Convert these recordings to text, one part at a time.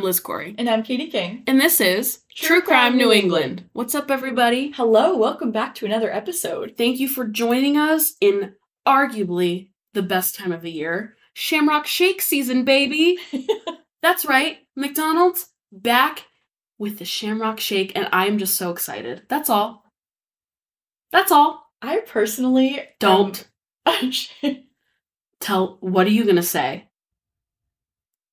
I'm Liz Corey. And I'm Katie King. And this is True, Crime New England. What's up, everybody? Hello, welcome back to another episode. Thank you for joining us in arguably the best time of the year Shamrock Shake season, baby. That's right, McDonald's back with the Shamrock Shake, and I'm just so excited. That's all. That's all. I personally Don't um, tell. What are you gonna say?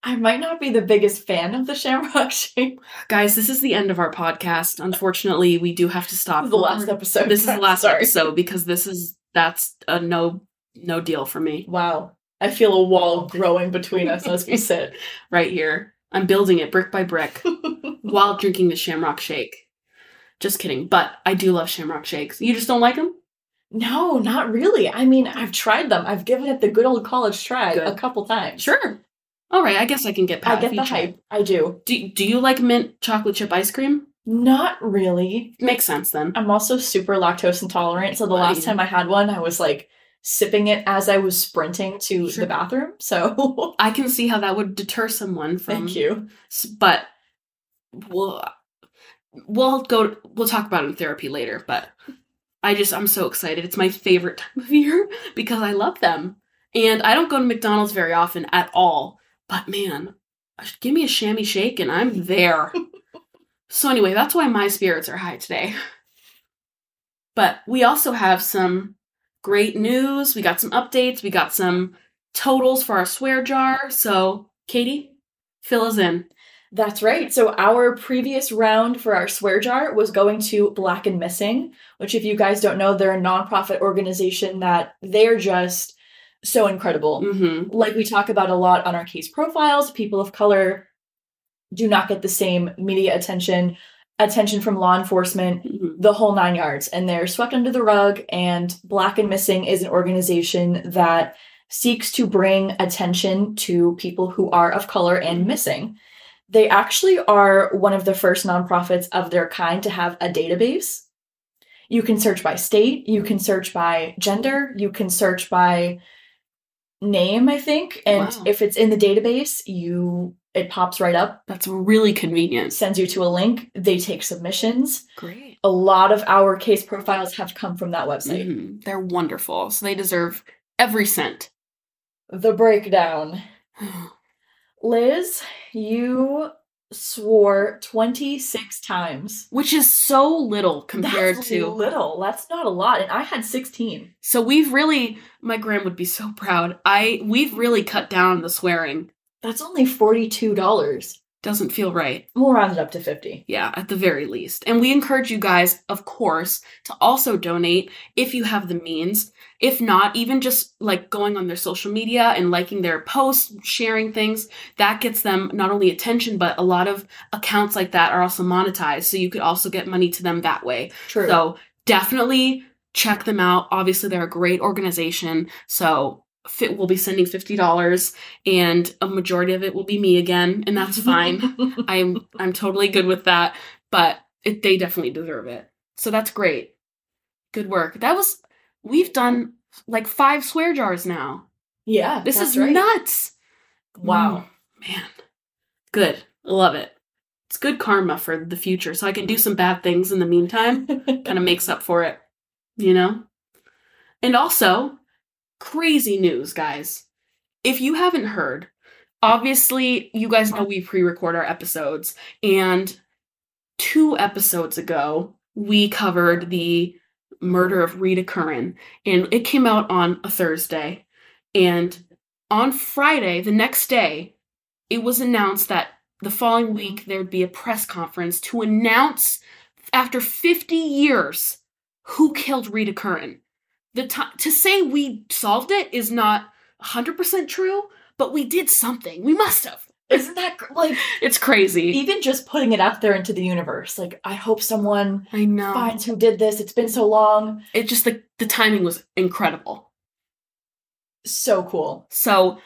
I might not be the biggest fan of the Shamrock Shake. Guys, this is the end of our podcast. Unfortunately, we do have to stop. This is the last episode. This is the last Sorry. episode because this is that's a no no deal for me Wow. I feel a wall growing between us as we sit. right here. I'm building it brick by brick while drinking the Shamrock Shake. Just kidding, but I do love Shamrock Shakes. You just don't like them? no, not really. I mean, I've tried them. I've given it the good old college try Good. a couple times. Sure. All right, I guess I can get past. I get the hype. I do. Do Do you like mint chocolate chip ice cream? Not really. Makes sense then. I'm also super lactose intolerant, so the last time I had one, I was like sipping it as I was sprinting to Sure. the bathroom. So I can see how that would deter someone from. thank you. But we'll we'll go. We'll talk about it in therapy later. But I just I'm so excited. It's my favorite time of year because I love them, and I don't go to McDonald's very often at all. But man, give me a chamois shake and I'm there. so anyway, that's why my spirits are high today. But we also have some great news. We got some updates. We got some totals for our swear jar. So Katie, fill us in. That's right. So our previous round for our swear jar was going to Black and Missing, which if you guys don't know, they're a nonprofit organization that they're just so incredible. Mm-hmm. Like we talk about a lot on our case profiles, people of color do not get the same media attention, attention from law enforcement, Mm-hmm. the whole nine yards and they're swept under the rug and black and missing is an organization that seeks to bring attention to people who are of color and missing they actually are one of the first nonprofits of their kind to have a database you can search by state you can search by gender you can search by name i think and Wow. if it's in the database you it pops right up That's really convenient. sends you to a link they take submissions Great. a lot of our case profiles have come from that website. Mhm. They're wonderful. So they deserve every cent. The breakdown. Liz, you swore 26 times. Which is so little compared That's to. little. That's not a lot. And I had 16. So we've really. My gram would be so proud. I we've really cut down the swearing. That's only $42. Doesn't feel right. We'll round it up to 50. Yeah, at the very least. And we encourage you guys, of course, to also donate if you have the means. If not, even just like going on their social media and liking their posts, sharing things, that gets them not only attention, but a lot of accounts like that are also monetized. So you could also get money to them that way. True. So definitely check them out. Obviously, they're a great organization. So fit will be sending $50 and a majority of it will be me again, and that's fine. I'm I'm totally good with that, but it, they definitely deserve it. So that's great. Good work. That was we've done like five swear jars now. yeah. This is right. nuts. Wow. Mm, man. Good. Love it. It's good karma for the future, so I can do some bad things in the meantime. kind of makes up for it, you know? And also, crazy news, guys. If you haven't heard, obviously, you guys know we pre record our episodes, and two episodes ago, we covered the murder of Rita Curran, and it came out on a Thursday. And on Friday, the next day, it was announced that the following week there'd be a press conference to announce after 50 years who killed Rita Curran. The ti to say we solved it is not 100% true, but we did something. We must have. Isn't that cr- like It's crazy. even just putting it out there into the universe? Like, I hope someone I know. finds who did this. It's been so long. It just the the timing was incredible. So cool. So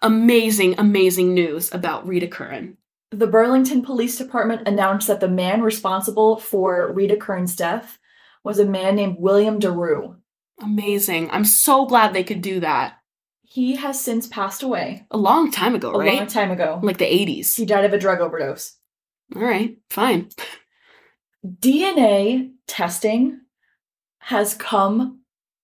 amazing, amazing news about Rita Curran. The Burlington Police Department announced that the man responsible for Rita Curran's death was a man named William DeRoos. Amazing. I'm so glad they could do that. He has since passed away A long time ago, a right? long time ago. like the 80s. He died of a drug overdose. All right, fine. DNA testing has come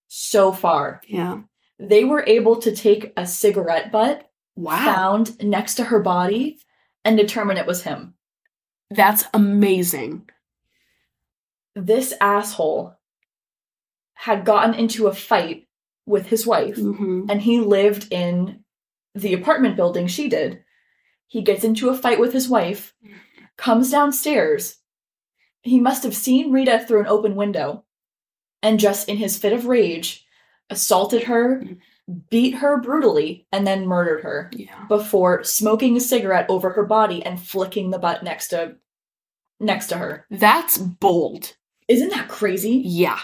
so far. Yeah. They were able to take a cigarette butt Wow. found next to her body and determine it was him. That's amazing. This asshole had gotten into a fight with his wife hmm and he lived in the apartment building she did. He gets into a fight with his wife, comes downstairs. He must have seen Rita through an open window and just in his fit of rage assaulted her, beat her brutally, and then murdered her Yeah. before smoking a cigarette over her body and flicking the butt next to next to her. That's bold. Isn't that crazy? Yeah.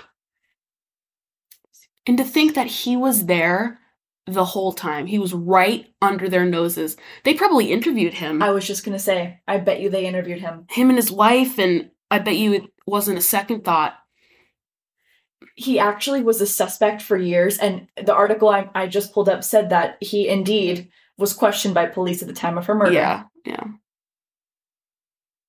And to think that he was there the whole time. He was right under their noses. They probably interviewed him. I was just going to say, I bet you they interviewed him. him and his wife, and I bet you it wasn't a second thought. he actually was a suspect for years and the article I, I just pulled up said that he indeed was questioned by police at the time of her murder Yeah, yeah.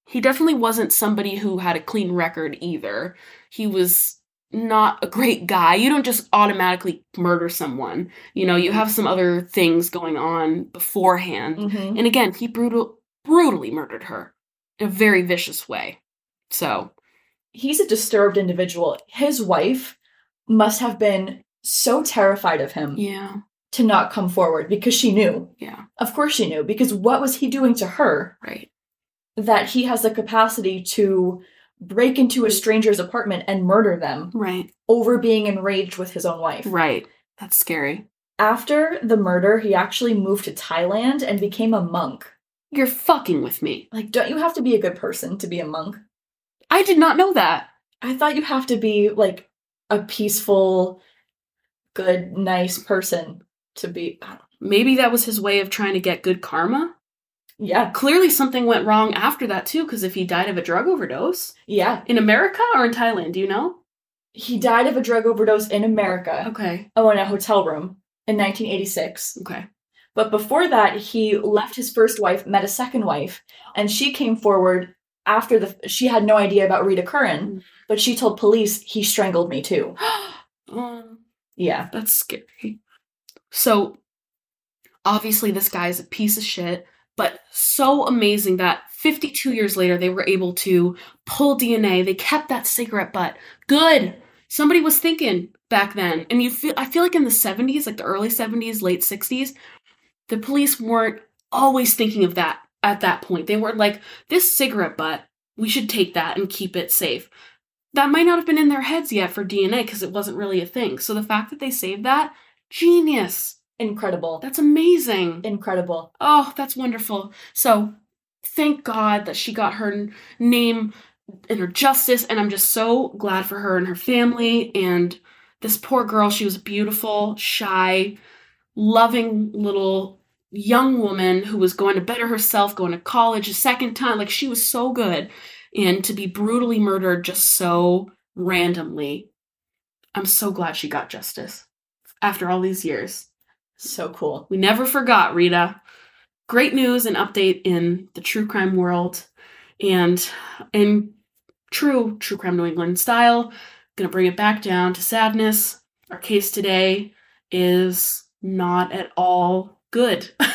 He definitely wasn't somebody who had a clean record either. He was not a great guy. You don't just automatically murder someone. You know, you have some other things going on beforehand. Mhm. And again, he brutal brutally murdered her in a very vicious way. So, he's a disturbed individual his wife must have been so terrified of him yeah, to not come forward because she knew yeah, of course she knew because what was he doing to her right. That he has the capacity to break into a stranger's apartment and murder them Right. over being enraged with his own wife Right. That's scary. after the murder he actually moved to thailand and became a monk You're fucking with me. Like, don't you have to be a good person to be a monk? I did not know that. I thought you have to be like a peaceful, good, nice person to be. I don't- Maybe that was his way of trying to get good karma. Yeah, Clearly, something went wrong after that, too, because if he died of a drug overdose yeah. in America or in Thailand, do you know? He died of a drug overdose in America. Okay. Oh, in a hotel room in 1986. Okay. But before that, he left his first wife, met a second wife, and she came forward after the. She had no idea about Rita Curran, but she told police he strangled me too. Um, Yeah. That's scary. So, obviously, this guy is a piece of shit, but so amazing that 52 years later, they were able to pull DNA. They kept that cigarette butt. Good. Somebody was thinking back then. And you feel, I feel like in the 70s, like the early 70s, late 60s, the police weren't always thinking of that at that point. They weren't like, this cigarette butt, we should take that and keep it safe that might not have been in their heads yet for DNA because it wasn't really a thing. So the fact that they saved that, genius. Incredible. That's amazing. Incredible. Oh, that's wonderful. So thank God that she got her name and her justice. And I'm just so glad for her and her family. And this poor girl, she was beautiful, shy, loving little young woman who was going to better herself, going to college a second time. Like she was so good. And to be brutally murdered just so randomly, I'm so glad she got justice after all these years. So cool. We never forgot, Rita. Great news and update in the true crime world. And in true true crime New England style, gonna bring it back down to sadness. Our case today is not at all good.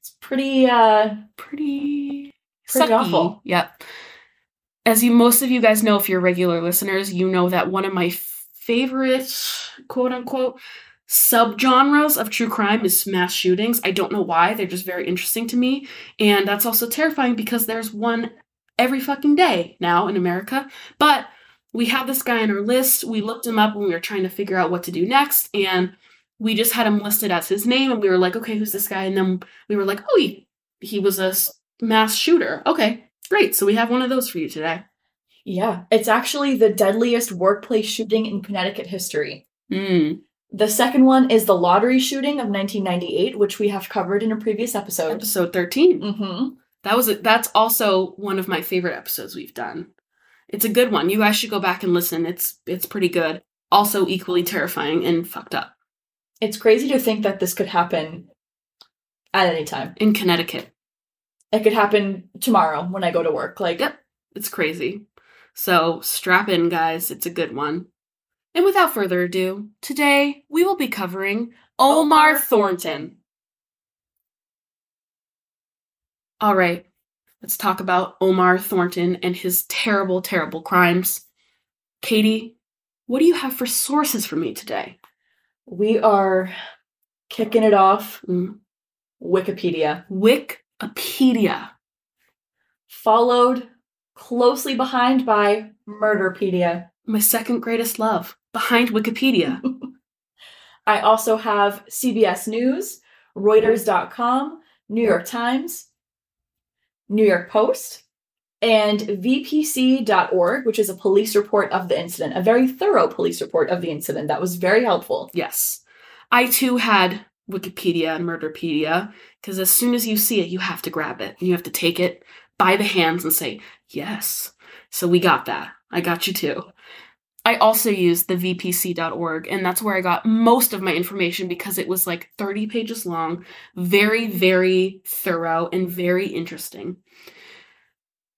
It's pretty uh pretty Pretty sucky. awful. Yep. As you most of you guys know, if you're regular listeners, you know that one of my favorite quote unquote subgenres of true crime is mass shootings. I don't know why, they're just very interesting to me. And that's also terrifying because there's one every fucking day now in America. But we have this guy on our list. We looked him up when we were trying to figure out what to do next. And we just had him listed as his name. And we were like, okay, who's this guy? And then we were like, oh, he, he was a mass shooter. Okay, great. So we have one of those for you today. yeah. It's actually the deadliest workplace shooting in Connecticut history. Mm. The second one is the lottery shooting of 1998, which we have covered in a previous episode. Episode 13. Mm-hmm. That was that's also one of my favorite episodes we've done. It's a good one. You guys should go back and listen. It's it's pretty good. Also equally terrifying and fucked up. It's crazy to think that this could happen at any time. In Connecticut. It could happen tomorrow when I go to work. Like, Yep. It's crazy. So strap in, guys. It's a good one. And without further ado, today we will be covering Omar, Thornton. All right, let's talk about Omar Thornton and his terrible, terrible crimes. Katie, what do you have for sources for me today? we are kicking it off. Mm. Wikipedia. Wikipedia. Followed closely behind by Murderpedia. My second greatest love, behind Wikipedia. I also have CBS News, Reuters.com, New York Times, New York Post, and VPC.org, which is a police report of the incident, a very thorough police report of the incident that was very helpful. Yes. I too had Wikipedia and Murderpedia because as soon as you see it, you have to grab it. You have to take it by the hands and say, yes. So we got that. I got you too. I also used the vpc.org, and that's where I got most of my information because it was like 30 pages long, very, very thorough, and very interesting.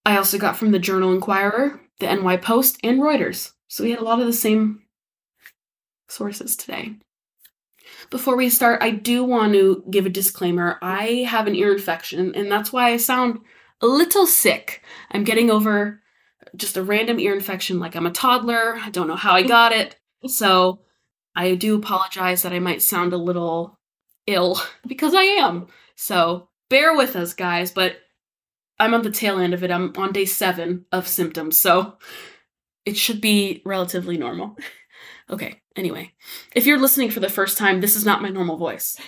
I also got from the Journal Inquirer, the NY Post, and Reuters. So we had a lot of the same sources today. Before we start, I do want to give a disclaimer. I have an ear infection, and that's why I sound a little sick. I'm getting over just a random ear infection like I'm a toddler. I don't know how I got it. So I do apologize that I might sound a little ill because I am. So bear with us, guys, but I'm on the tail end of it. I'm on day seven of symptoms, so it should be relatively normal. okay, anyway, if you're listening for the first time, this is not my normal voice.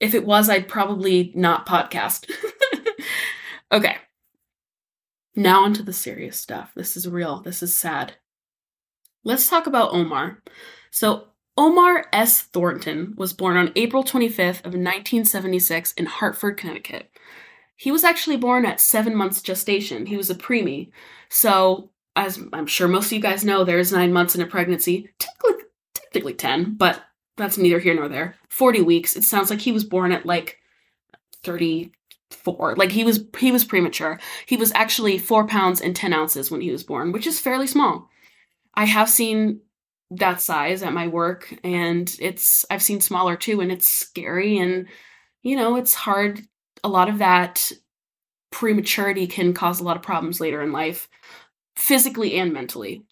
if it was, I'd probably not podcast. okay. Now onto the serious stuff. This is real. This is sad. Let's talk about Omar. So, Omar S. Thornton was born on April 25th of 1976 in Hartford, Connecticut. He was actually born at 7 months gestation. He was a preemie. So, as I'm sure most of you guys know, there's 9 months in a pregnancy. Technically technically 10, but that's neither here nor there. 40 weeks. It sounds like he was born at like 34. Like he was he was premature. He was actually 4 pounds and 10 ounces when he was born, which is fairly small. I have seen that size at my work and it's I've seen smaller too and it's scary and you know, it's hard a lot of that prematurity can cause a lot of problems later in life, physically and mentally.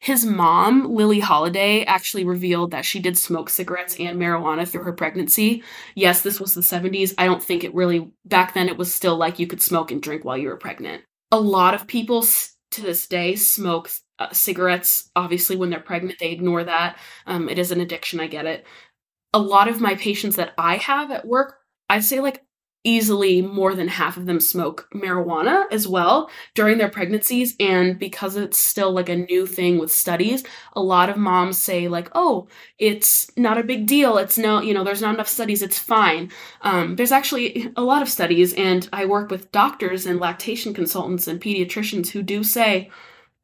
His mom, Lily Holiday, actually revealed that she did smoke cigarettes and marijuana through her pregnancy. Yes, this was the 70s. I don't think it really, back then, it was still like you could smoke and drink while you were pregnant. A lot of people to this day smoke uh, cigarettes. Obviously, when they're pregnant, they ignore that. Um, it is an addiction, I get it. A lot of my patients that I have at work, I'd say like easily more than half of them smoke marijuana as well during their pregnancies. And because it's still like a new thing with studies a lot of moms say like oh it's not a big deal. It's no you know there's not enough studies. It's fine. Um, there's actually a lot of studies and i work with doctors and lactation consultants and pediatricians who do say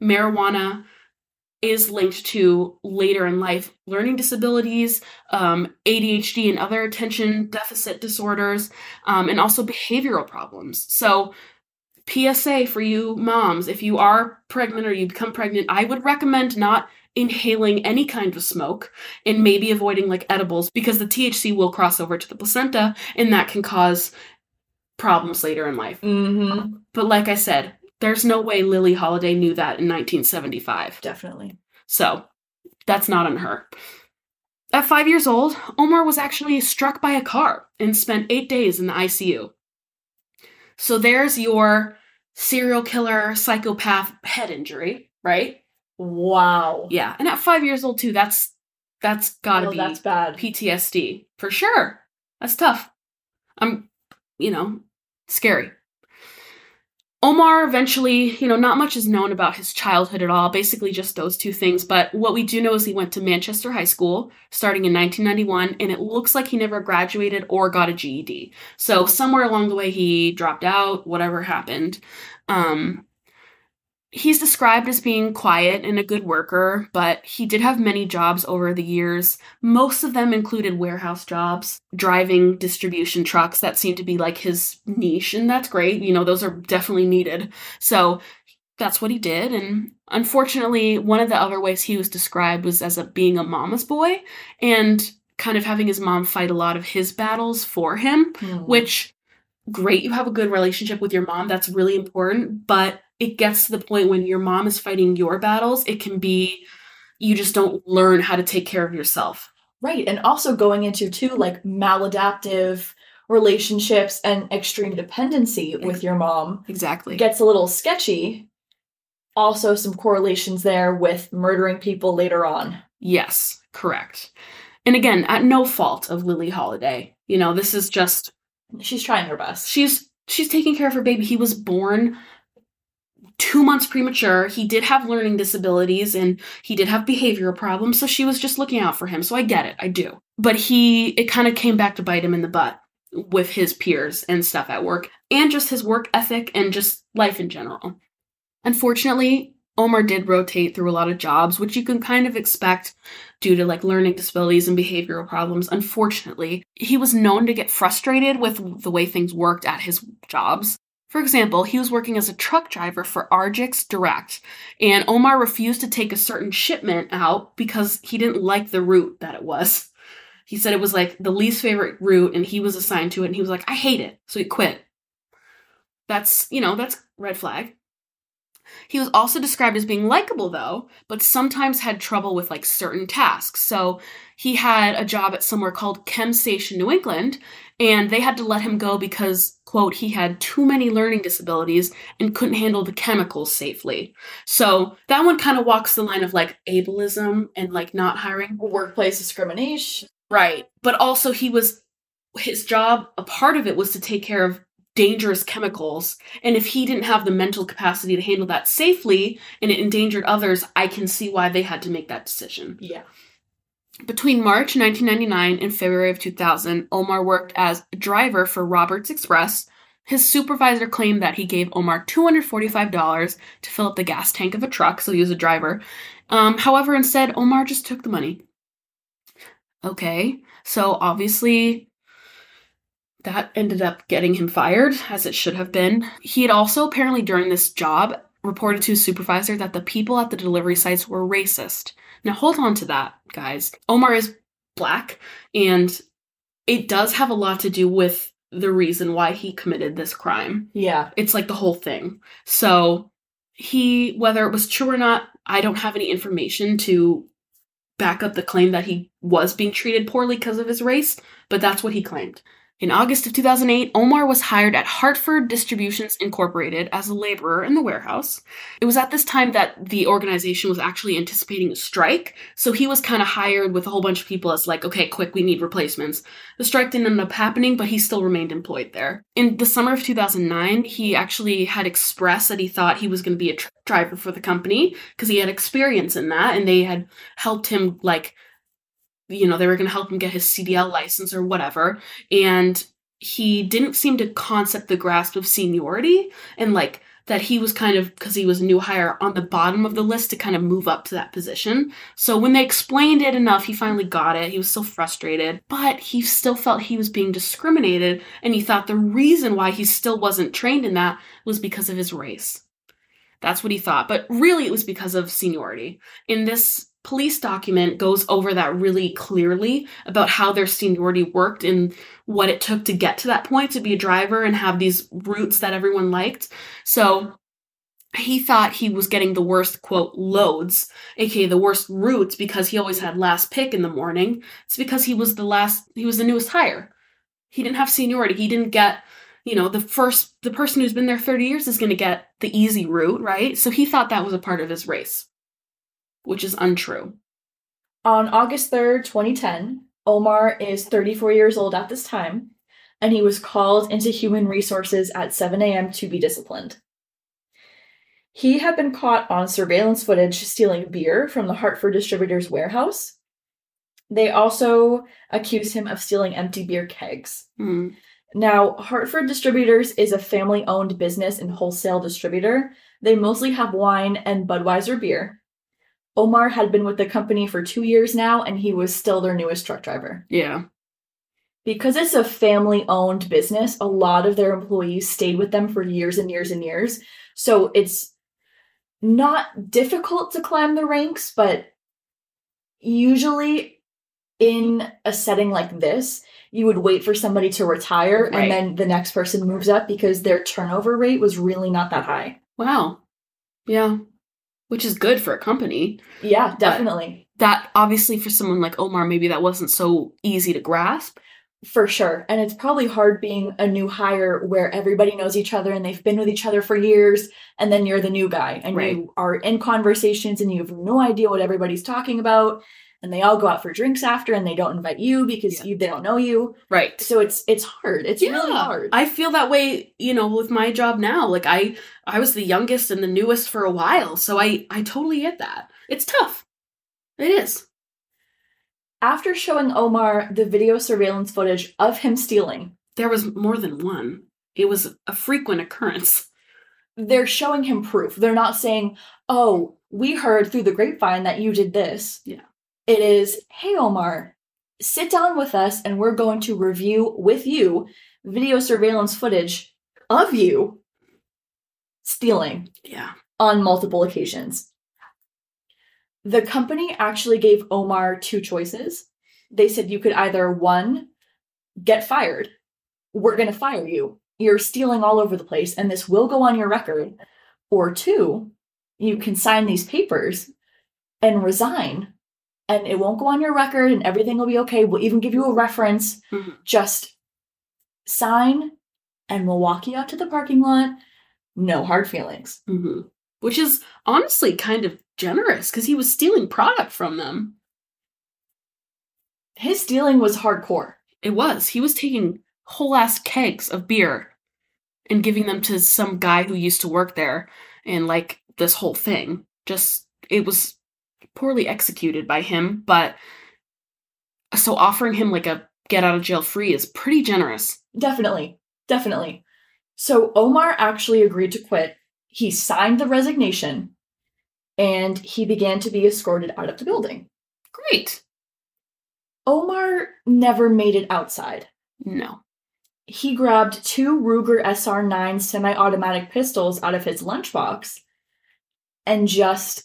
marijuana is linked to later in life learning disabilities, um, ADHD, and other attention deficit disorders, um, and also behavioral problems. So, PSA for you moms if you are pregnant or you become pregnant, I would recommend not inhaling any kind of smoke and maybe avoiding like edibles because the THC will cross over to the placenta and that can cause problems later in life. Mm-hmm. But like I said, there's no way Lily Holiday knew that in 1975. Definitely. So that's not on her. At five years old, Omar was actually struck by a car and spent eight days in the ICU. So there's your serial killer, psychopath head injury, right? Wow. Yeah, and at five years old too, that's that's gotta Oh, be that's bad. PTSD for sure. That's tough. I'm, you know, scary. Omar eventually, you know, not much is known about his childhood at all, basically just those two things. But what we do know is he went to Manchester High School starting in 1991, and it looks like he never graduated or got a GED. So somewhere along the way, he dropped out, whatever happened. Um, He's described as being quiet and a good worker, but he did have many jobs over the years. Most of them included warehouse jobs, driving distribution trucks. That seemed to be like his niche, and that's great. You know, those are definitely needed. So that's what he did. And unfortunately, one of the other ways he was described was as a being a mama's boy and kind of having his mom fight a lot of his battles for him, Hmm. which great you have a good relationship with your mom that's really important but it gets to the point when your mom is fighting your battles it can be you just don't learn how to take care of yourself Right. And also going into too like maladaptive relationships and extreme dependency with your mom exactly gets a little sketchy. Also, some correlations there with murdering people later on. yes correct and again at no fault of lily holiday you know this is just She's trying her best. she's she's taking care of her baby. He was born two months premature. He did have learning disabilities and he did have behavioral problems so she was just looking out for him. So i get it. I do. But he it kind of came back to bite him in the butt with his peers and stuff at work and just his work ethic and just life in general. Unfortunately omar did rotate through a lot of jobs which you can kind of expect due to like learning disabilities and behavioral problems unfortunately he was known to get frustrated with the way things worked at his jobs for example, he was working as a truck driver for Argix Direct, and Omar refused to take a certain shipment out because he didn't like the route that it was. He said it was like the least favorite route, and he was assigned to it, and he was like, I hate it. So he quit. That's, you know, that's red flag. He was also described as being likable, though, but sometimes had trouble with like certain tasks. So he had a job at somewhere called Chem Station New England, and they had to let him go because, quote, he had too many learning disabilities and couldn't handle the chemicals safely. So that one kind of walks the line of like ableism and like not hiring. Workplace discrimination. Right. But also, he was, his job, a part of it was to take care of dangerous chemicals. And if he didn't have the mental capacity to handle that safely and it endangered others, I can see why they had to make that decision. Yeah. Between March 1999 and February of 2000, Omar worked as a driver for Roberts Express. His supervisor claimed that he gave Omar $245 to fill up the gas tank of a truck, so he was a driver. Um, however, instead, Omar just took the money. Okay, so obviously that ended up getting him fired, as it should have been. He had also, apparently, during this job, reported to his supervisor that the people at the delivery sites were racist. Now, hold on to that, guys. Omar is black, and it does have a lot to do with the reason why he committed this crime. Yeah. It's like the whole thing. So, he, whether it was true or not, I don't have any information to back up the claim that he was being treated poorly because of his race, but that's what he claimed. In August of 2008, Omar was hired at Hartford Distributions Incorporated as a laborer in the warehouse. It was at this time that the organization was actually anticipating a strike, so he was kind of hired with a whole bunch of people as like, okay, quick, we need replacements. The strike didn't end up happening, but he still remained employed there. In the summer of 2009, he actually had expressed that he thought he was going to be a tr- driver for the company because he had experience in that and they had helped him like you know, they were going to help him get his CDL license or whatever. And he didn't seem to concept the grasp of seniority and like that he was kind of, because he was a new hire, on the bottom of the list to kind of move up to that position. So when they explained it enough, he finally got it. He was still frustrated, but he still felt he was being discriminated. And he thought the reason why he still wasn't trained in that was because of his race. That's what he thought. But really, it was because of seniority. In this police document goes over that really clearly about how their seniority worked and what it took to get to that point to be a driver and have these routes that everyone liked. So he thought he was getting the worst quote loads, aka the worst routes, because he always had last pick in the morning. It's because he was the last he was the newest hire. He didn't have seniority. He didn't get you know, the first, the person who's been there 30 years is going to get the easy route, right? So he thought that was a part of his race, which is untrue. On August 3rd, 2010, Omar is 34 years old at this time, and he was called into human resources at 7 a.m. to be disciplined. He had been caught on surveillance footage stealing beer from the Hartford distributor's warehouse. They also accuse him of stealing empty beer kegs. Hmm. Now, Hartford Distributors is a family owned business and wholesale distributor They mostly have wine and Budweiser beer. Omar had been with the company for two years now, and he was still their newest truck driver. Yeah. Because it's a family owned business, a lot of their employees stayed with them for years and years and years. So it's not difficult to climb the ranks, but usually in a setting like this, you would wait for somebody to retire Right. and then the next person moves up because their turnover rate was really not that high. Wow. Yeah. Which is good for a company. Yeah, definitely. That obviously for someone like Omar, maybe that wasn't so easy to grasp. For sure. And it's probably hard being a new hire where everybody knows each other and they've been with each other for years, and then you're the new guy and Right. you are in conversations and you have no idea what everybody's talking about. And they all go out for drinks after and they don't invite you because Yeah. you, they don't know you. Right. So it's it's hard. It's really hard. I feel that way, you know, with my job now. Like I I was the youngest and the newest for a while, so I I totally get that. It's tough. It is. After showing Omar the video surveillance footage of him stealing, There was more than one. It was a frequent occurrence. they're showing him proof. They're not saying, "Oh, we heard through the grapevine that you did this." Yeah. It is, "Hey Omar, sit down with us and we're going to review with you video surveillance footage of you stealing Yeah. on multiple occasions." The company actually gave Omar two choices. They said you could either one, get fired. We're going to fire you. You're stealing all over the place, and this will go on your record. Or two, you can sign these papers and resign, and it won't go on your record, and everything will be okay. We'll even give you a reference. Mhm. Just sign, and we'll walk you out to the parking lot. No hard feelings. hmm Which is honestly kind of generous because he was stealing product from them. His stealing was hardcore. It was. He was taking whole ass kegs of beer and giving them to some guy who used to work there and like this whole thing. Just it was poorly executed by him, but so offering him like a get out of jail free is pretty generous. Definitely. Definitely. So Omar actually agreed to quit. He signed the resignation and he began to be escorted out of the building. Great. Omar never made it outside. No. He grabbed two Ruger SR 9 semi automatic pistols out of his lunchbox and just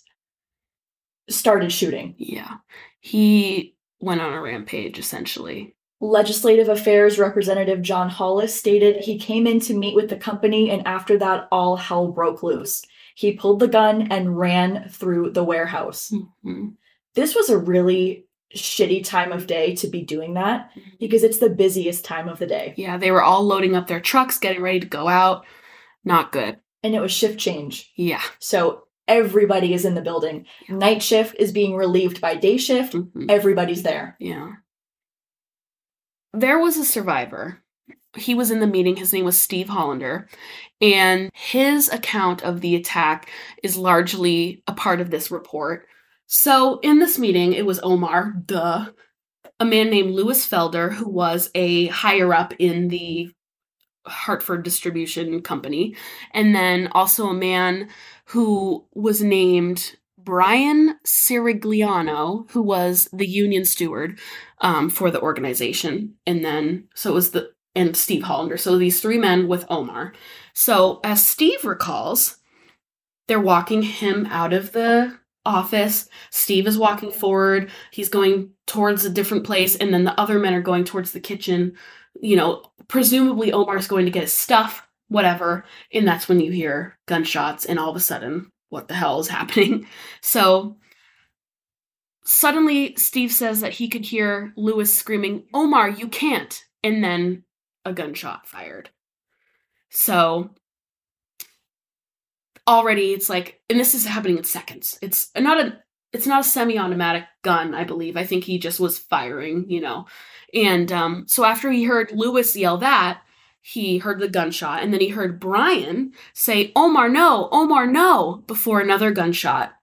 started shooting. Yeah. He went on a rampage essentially. Legislative Affairs Representative John Hollis stated he came in to meet with the company, and after that, all hell broke loose. He pulled the gun and ran through the warehouse. Mhm. This was a really shitty time of day to be doing that because it's the busiest time of the day. Yeah, they were all loading up their trucks, getting ready to go out. Not good. And it was shift change. Yeah. So everybody is in the building. Night shift is being relieved by day shift. Mhm. Everybody's there. Yeah. There was a survivor. He was in the meeting. His name was Steve Hollander. And his account of the attack is largely a part of this report. So, in this meeting, it was Omar, duh, a man named Louis Felder, who was a higher up in the Hartford Distribution Company, and then also a man who was named Bryan Cirigliano, who was the union steward um, for the organization, and then so it was the and Steve Hollander. So these three men with Omar. So as Steve recalls, they're walking him out of the office. Steve is walking forward. He's going towards a different place, and then the other men are going towards the kitchen. You know, presumably Omar's going to get his stuff, whatever. And that's when you hear gunshots, and all of a sudden, what the hell is happening? So suddenly, Steve says that he could hear Louis screaming, Omar, you can't. And then a gunshot fired. So already it's like and this is happening in seconds. It's not a it's not a semi-automatic gun, I believe. I think he just was firing, you know. And um so after he heard Louis yell that, he heard the gunshot and then he heard Bryan say, "Omar, no. Omar, no." before another gunshot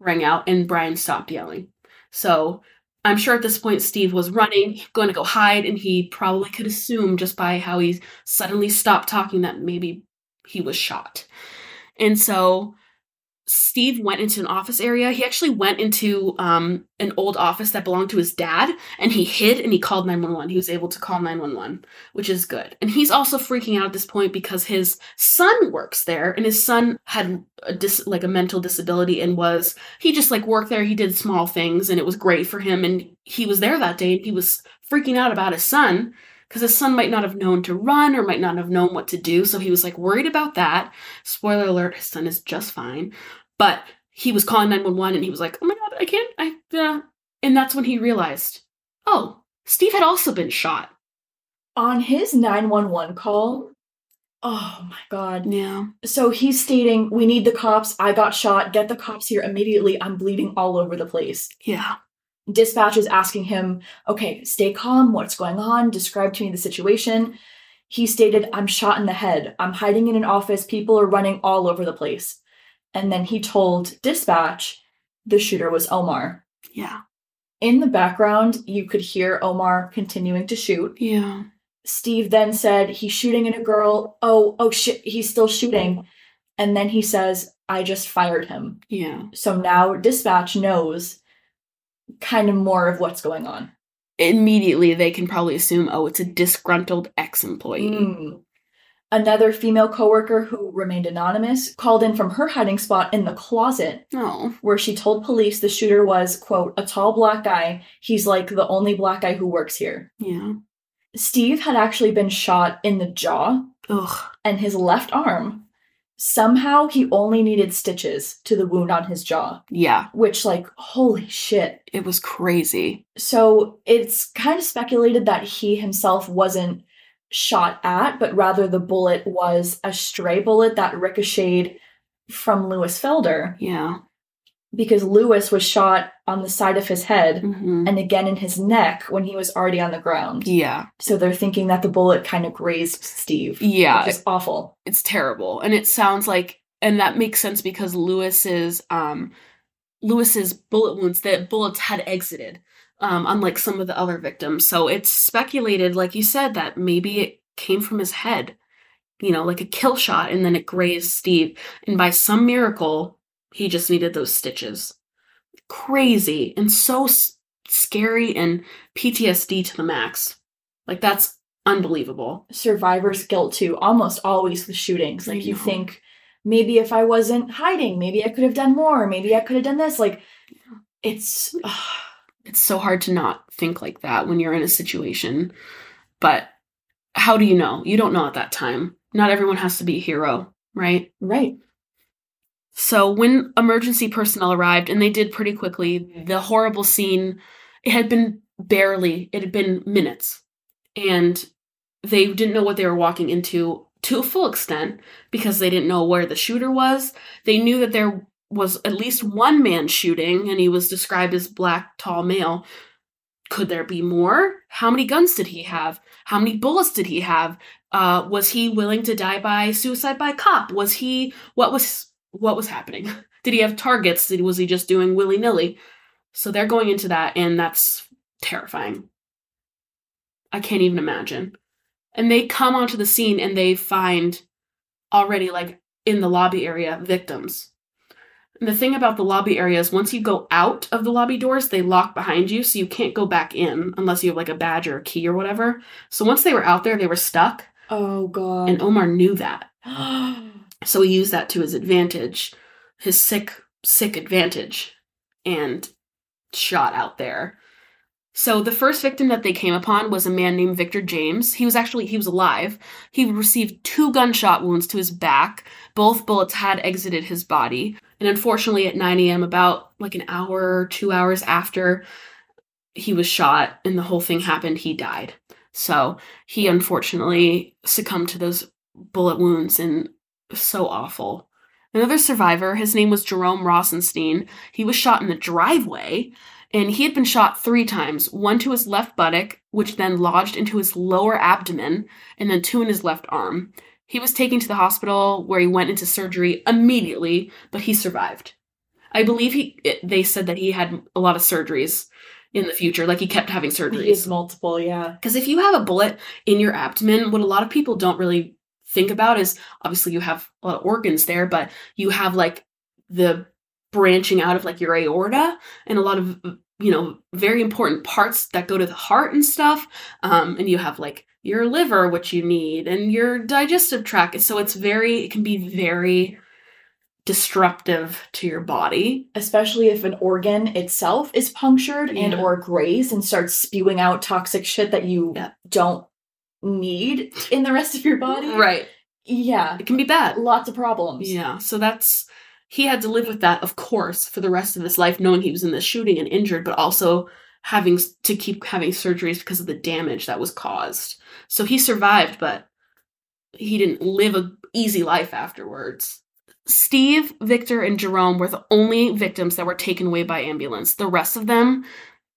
rang out and Bryan stopped yelling. So I'm sure at this point Steve was running, going to go hide, and he probably could assume just by how he suddenly stopped talking that maybe he was shot. And so Steve went into an office area. He actually went into um, an old office that belonged to his dad and he hid and he called 911. He was able to call 911, which is good. And he's also freaking out at this point because his son works there and his son had a dis- like a mental disability and was he just like worked there, he did small things and it was great for him and he was there that day and he was freaking out about his son because his son might not have known to run or might not have known what to do. So he was like worried about that. Spoiler alert, his son is just fine. But he was calling 911 and he was like, oh my God, I can't, I, uh. And that's when he realized, oh, Steve had also been shot. On his 911 call, oh my God. Yeah. So he's stating, We need the cops. I got shot. Get the cops here immediately. I'm bleeding all over the place. Yeah. Dispatch is asking him, Okay, stay calm. What's going on? Describe to me the situation. He stated, I'm shot in the head. I'm hiding in an office. People are running all over the place. And then he told dispatch the shooter was Omar. Yeah. In the background, you could hear Omar continuing to shoot. Yeah. Steve then said, He's shooting at a girl. Oh, oh shit, he's still shooting. And then he says, I just fired him. Yeah. So now dispatch knows kind of more of what's going on. Immediately, they can probably assume, oh, it's a disgruntled ex employee. Mm. Another female coworker who remained anonymous called in from her hiding spot in the closet Oh. where she told police the shooter was, quote, a tall black guy. He's like the only black guy who works here. Yeah. Steve had actually been shot in the jaw Ugh. and his left arm. Somehow he only needed stitches to the wound on his jaw, Yeah. which, like, holy shit. It was crazy. So it's kind of speculated that he himself wasn't shot at, but rather the bullet was a stray bullet that ricocheted from Louis Felder Yeah. Because Louis was shot on the side of his head hmm and again in his neck when he was already on the ground. Yeah. So they're thinking that the bullet kind of grazed Steve. Yeah. It's awful. it's terrible and it sounds like and that makes sense because louis's um louis's bullet wounds the bullets had exited um unlike some of the other victims so it's speculated like you said that maybe it came from his head you know like a kill shot and then it grazed steve and by some miracle he just needed those stitches crazy and so s- scary and ptsd to the max like that's unbelievable Survivor's guilt too, almost always with shootings. Like you think maybe if I wasn't hiding, maybe I could have done more, maybe I could have done this. Like it's it's so hard to not think like that when you're in a situation. But how do you know? You don't know at that time. Not everyone has to be a hero, right? right. So when emergency personnel arrived, and they did pretty quickly, the horrible scene, it had been barely, it had been minutes. And they didn't know what they were walking into to a full extent because they didn't know where the shooter was. They knew that there was at least one man shooting, and he was described as black, tall male. Could there be more? How many guns did he have? How many bullets did he have? Uh, was he willing to die by suicide by cop? Was he what was what was happening? Did he have targets? Did, was he just doing willy nilly? So they're going into that, and that's terrifying. I can't even imagine. And they come onto the scene and they find already, like in the lobby area, victims. And the thing about the lobby area is once you go out of the lobby doors, they lock behind you, so you can't go back in unless you have like a badge or a key or whatever. So once they were out there, they were stuck, Oh god. and Omar knew that. So he used that to his advantage, his sick, sick advantage, and shot out there. So the first victim that they came upon was a man named Victor James. He was actually he was alive. He received two gunshot wounds to his back. Both bullets had exited his body. And unfortunately at 9 a.m., about like an hour two hours after he was shot and the whole thing happened, he died. So he unfortunately succumbed to those bullet wounds and so awful. Another survivor, his name was Jerome Rosenstein. He was shot in the driveway, and he had been shot three times one to his left buttock, which then lodged into his lower abdomen, and then two in his left arm. He was taken to the hospital where he went into surgery immediately, but he survived. I believe he. It, they said that he had a lot of surgeries in the future, like he kept having He is surgeries. multiple, yeah. Because if you have a bullet in your abdomen, what a lot of people don't really think about is obviously you have a lot of organs there, but you have like the branching out of like your aorta and a lot of you know very important parts that go to the heart and stuff. Um, and you have like your liver which you need and your digestive tract. So it's very it can be very disruptive to your body especially if an organ itself is punctured and or grazed and starts spewing out toxic shit that you Yeah. don't need in the rest of your body. right Yeah. it can be bad Lots of problems. Yeah, so that's he had to live with that, of course, for the rest of his life, knowing he was in the shooting and injured, but also having to keep having surgeries because of the damage that was caused. So he survived, but he didn't live a easy life afterwards. Steve, Victor, and Jerome were the only victims that were taken away by ambulance. The rest of them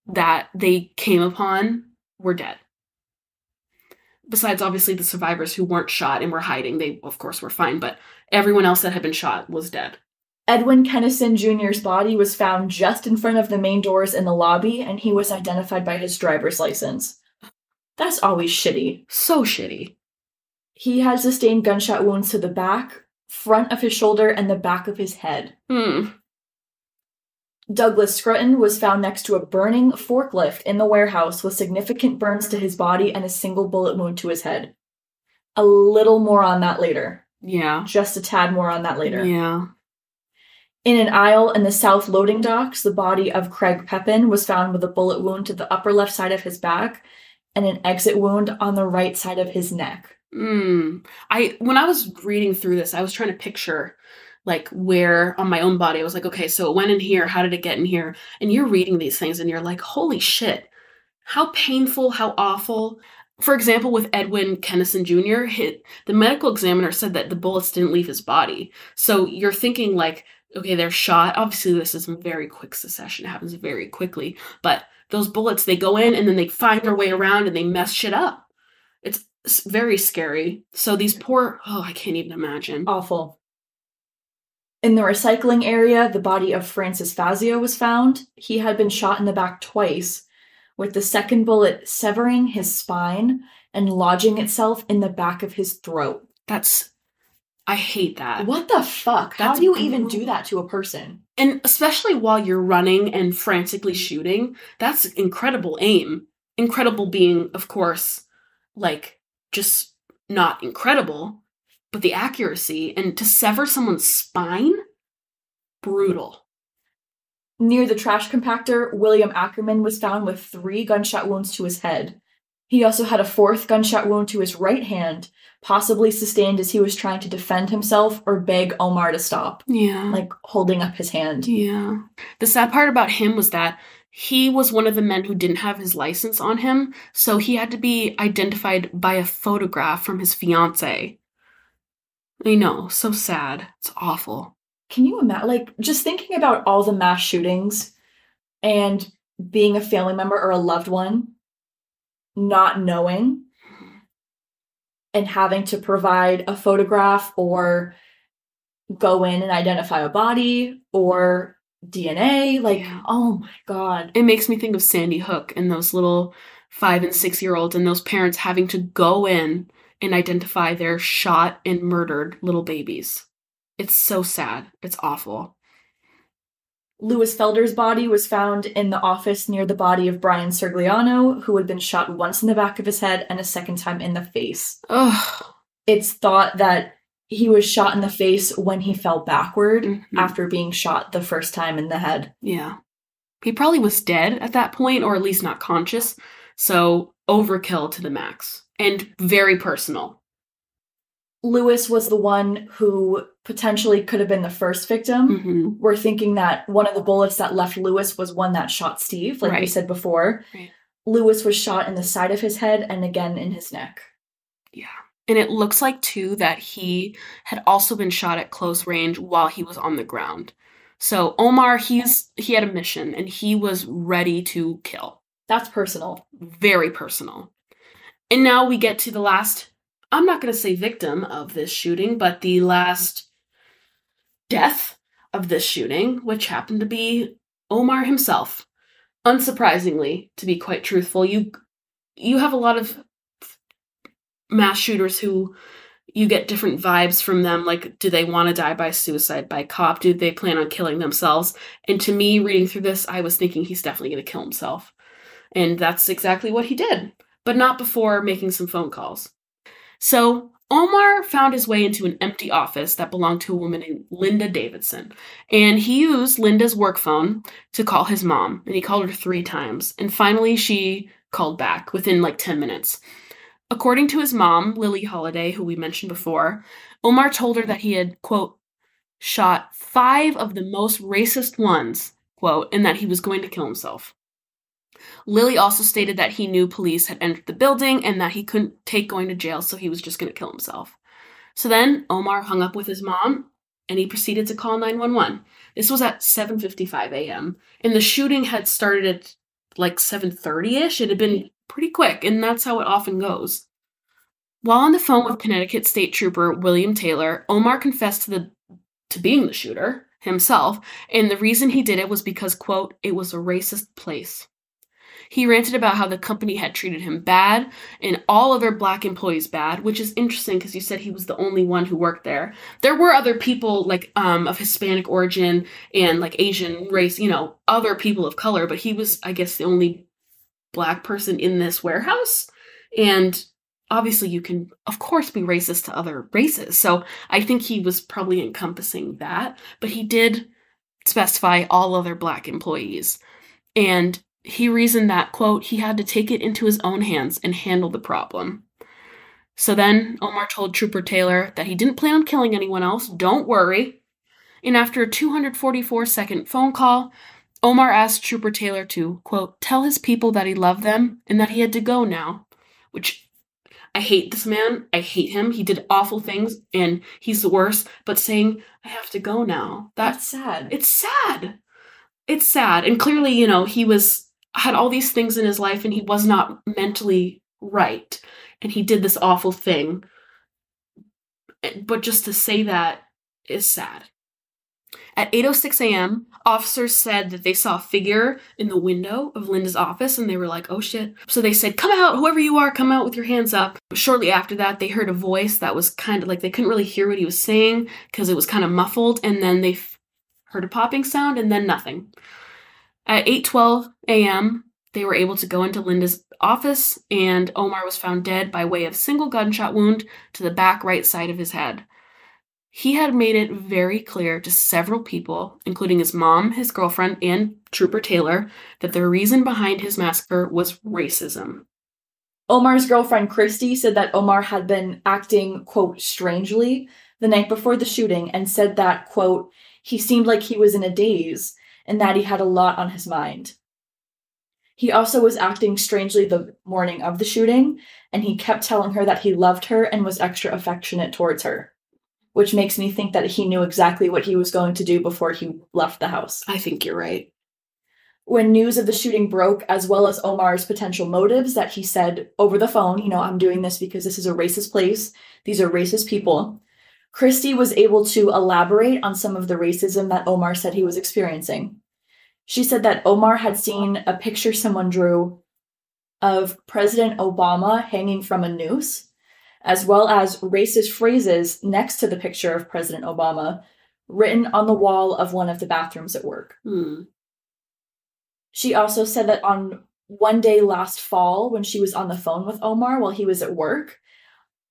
that they came upon were dead. Besides, obviously, the survivors who weren't shot and were hiding, they, of course, were fine, but everyone else that had been shot was dead. Edwin Kennison Jr.'s body was found just in front of the main doors in the lobby, and he was identified by his driver's license. That's always shitty. So shitty. He had sustained gunshot wounds to the back, front of his shoulder, and the back of his head. Hmm. Douglas Scruton was found next to a burning forklift in the warehouse with significant burns to his body and a single bullet wound to his head. A little more on that later. Yeah. Just a tad more on that later. Yeah. In an aisle in the south loading docks, the body of Craig Pepin was found with a bullet wound to the upper left side of his back and an exit wound on the right side of his neck. Hmm. I when I was reading through this, I was trying to picture like where on my own body. I was like, okay, so it went in here. How did it get in here? And you're reading these things, and you're like, holy shit! How painful! How awful! For example, with Edwin Kennison Jr., hit the medical examiner said that the bullets didn't leave his body. So you're thinking like, okay, they're shot. Obviously, this is very quick succession. It happens very quickly. But those bullets, they go in and then they find their way around and they mess shit up. It's very scary. So these poor, oh, I can't even imagine. Awful. In the recycling area, the body of Francis Fazio was found. He had been shot in the back twice, with the second bullet severing his spine and lodging itself in the back of his throat. That's, I hate that. What the fuck? How That's do you even do that to a person? And especially while you're running and frantically shooting, that's incredible aim. Incredible being, of course, like just not incredible, but the accuracy and to sever someone's spine, brutal. Near the trash compactor, William Ackerman was found with three gunshot wounds to his head. He also had a fourth gunshot wound to his right hand, possibly sustained as he was trying to defend himself or beg Omar to stop, Yeah. like holding up his hand. Yeah. The sad part about him was that he was one of the men who didn't have his license on him, so he had to be identified by a photograph from his fiance. I know, so sad. It's awful. Can you imagine, like, just thinking about all the mass shootings and being a family member or a loved one, not knowing and having to provide a photograph or go in and identify a body or DNA? Like, Yeah. oh my God. It makes me think of Sandy Hook and those little five and six year olds and those parents having to go in and identify their shot and murdered little babies. It's so sad. It's awful. Louis Felder's body was found in the office near the body of Bryan Cirigliano, who had been shot once in the back of his head and a second time in the face. Ugh. it's thought that he was shot in the face when he fell backward Mhm. after being shot the first time in the head. Yeah. He probably was dead at that point, or at least not conscious. So overkill to the max. And very personal. Louis was the one who potentially could have been the first victim. hmm We're thinking that one of the bullets that left Louis was one that shot Steve, like we said before. Right. Louis was shot in the side of his head and again in his neck. Yeah. And it looks like, too, that he had also been shot at close range while he was on the ground. So Omar, he's he had a mission and he was ready to kill. That's personal. Very personal. And now we get to the last, I'm not going to say victim of this shooting, but the last death of this shooting, which happened to be Omar himself. Unsurprisingly, to be quite truthful, you you have a lot of mass shooters who you get different vibes from them. Like, do they want to die by suicide by cop? Do they plan on killing themselves? And to me, reading through this, I was thinking he's definitely going to kill himself. And that's exactly what he did, but not before making some phone calls. So Omar found his way into an empty office that belonged to a woman named Linda Davidson. And he used Linda's work phone to call his mom. And he called her three times. And finally, she called back within like 10 minutes. According to his mom, Lily Holiday, who we mentioned before, Omar told her that he had, quote, shot five of the most racist ones, quote, and that he was going to kill himself. Lily also stated that he knew police had entered the building and that he couldn't take going to jail, so he was just going to kill himself. So then Omar hung up with his mom and he proceeded to call 911. This was at 7:55 a.m. and the shooting had started at like 7:30ish. It had been pretty quick, and that's how it often goes. While on the phone with Connecticut State Trooper William Taylor, Omar confessed to the to being the shooter himself, and the reason he did it was because quote, it was a racist place. He ranted about how the company had treated him bad and all other black employees bad, which is interesting because you said he was the only one who worked there. There were other people like um of Hispanic origin and like Asian race, you know, other people of color, but he was I guess the only black person in this warehouse. And obviously you can of course be racist to other races. So I think he was probably encompassing that, but he did specify all other black employees. And he reasoned that, quote, he had to take it into his own hands and handle the problem. So then Omar told Trooper Taylor that he didn't plan on killing anyone else, don't worry. And after a 244 second phone call, Omar asked Trooper Taylor to, quote, tell his people that he loved them and that he had to go now. Which I hate this man. I hate him. He did awful things and he's the worst. But saying, I have to go now, That's sad. it's sad. It's sad. And clearly, you know, he was had all these things in his life and he was not mentally right. And he did this awful thing. But just to say that is sad. At 8:06 a.m., officers said that they saw a figure in the window of Linda's office and they were like, "Oh shit." So they said, "Come out, whoever you are, come out with your hands up." Shortly after that, they heard a voice that was kind of like they couldn't really hear what he was saying because it was kind of muffled and then they f- heard a popping sound and then nothing. At 8:12 a.m., they were able to go into Linda's office and Omar was found dead by way of single gunshot wound to the back right side of his head. He had made it very clear to several people, including his mom, his girlfriend, and Trooper Taylor, that the reason behind his massacre was racism. Omar's girlfriend Christy said that Omar had been acting, quote, strangely the night before the shooting and said that, quote, he seemed like he was in a daze and that he had a lot on his mind. He also was acting strangely the morning of the shooting, and he kept telling her that he loved her and was extra affectionate towards her, which makes me think that he knew exactly what he was going to do before he left the house. I think you're right. When news of the shooting broke, as well as Omar's potential motives, that he said over the phone, you know, I'm doing this because this is a racist place, these are racist people, Christie was able to elaborate on some of the racism that Omar said he was experiencing. She said that Omar had seen a picture someone drew of President Obama hanging from a noose, as well as racist phrases next to the picture of President Obama written on the wall of one of the bathrooms at work. Hmm. She also said that on one day last fall, when she was on the phone with Omar while he was at work,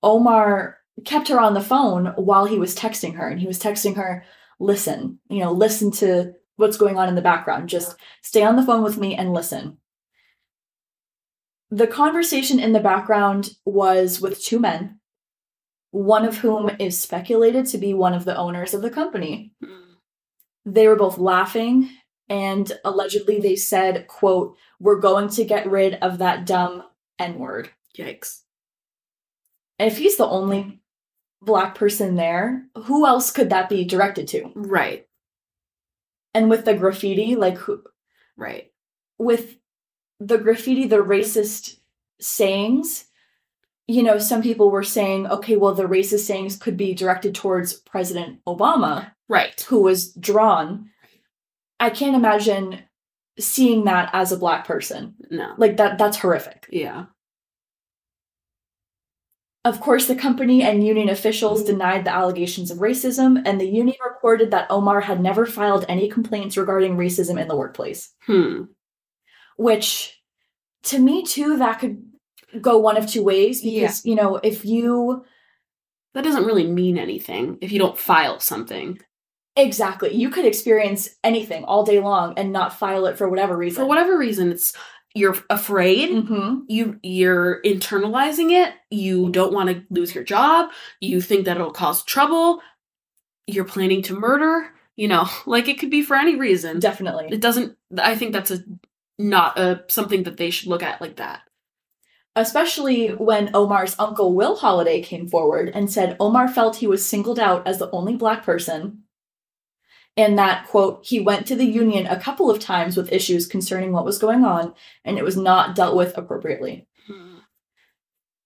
Omar kept her on the phone while he was texting her. And he was texting her, listen, you know, listen to what's going on in the background. Just stay on the phone with me and listen. The conversation in the background was with two men, one of whom is speculated to be one of the owners of the company. Hmm. They were both laughing and allegedly they said, quote, we're going to get rid of that dumb N-word. Yikes. If he's the only black person there, who else could that be directed to? Right. And with the graffiti, like who, Right. with the graffiti, the racist sayings, you know, some people were saying, okay, well, the racist sayings could be directed towards President Obama, Right. who was drawn. I can't imagine seeing that as a black person. No. Like that that's horrific. Yeah. Of course, the company and union officials denied the allegations of racism, and the union reported that Omar had never filed any complaints regarding racism in the workplace. Hmm. Which, to me, too, that could go one of two ways because, you know, if you That doesn't really mean anything if you don't file something. exactly, you could experience anything all day long and not file it for whatever reason. For whatever reason, it's you're afraid. hmm You you're internalizing it. You don't want to lose your job. You think that it'll cause trouble. You're planning to murder. You know, like it could be for any reason. Definitely. It doesn't. I think that's a not a something that they should look at like that. Especially when Omar's uncle Will Holiday came forward and said Omar felt he was singled out as the only black person. And that, quote, he went to the union a couple of times with issues concerning what was going on, and it was not dealt with appropriately. Hmm.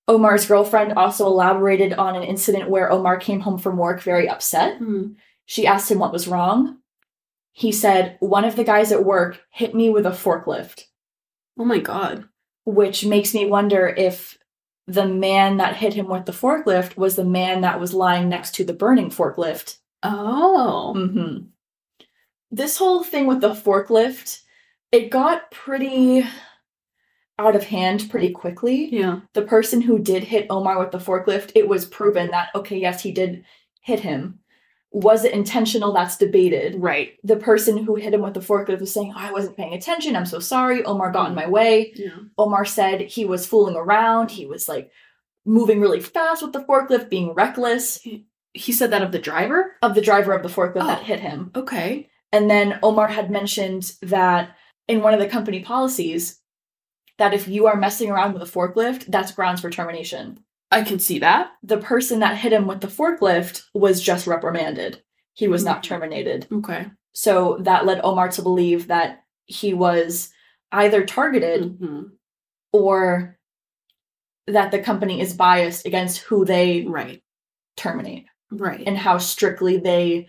Omar's girlfriend also elaborated on an incident where Omar came home from work very upset. Hmm. She asked him what was wrong. He said, One of the guys at work hit me with a forklift, Oh my god. which makes me wonder if the man that hit him with the forklift was the man that was lying next to the burning forklift. Oh. hmm This whole thing with the forklift, it got pretty out of hand pretty quickly. Yeah. The person who did hit Omar with the forklift, it was proven that, okay, yes, he did hit him. Was it intentional? That's debated. Right. The person who hit him with the forklift was saying, oh, I wasn't paying attention. I'm so sorry. Omar got in my mm. way. Yeah. Omar said he was fooling around. He was like moving really fast with the forklift, being reckless He said that of the driver. of the driver of the forklift that Oh. hit him. Okay. And then Omar had mentioned that in one of the company policies, that if you are messing around with a forklift, that's grounds for termination. I can see that. The person that hit him with the forklift was just reprimanded. He was not Mhm. terminated. Okay. So that led Omar to believe that he was either targeted hmm or that the company is biased against who they Right. terminate Right. and how strictly they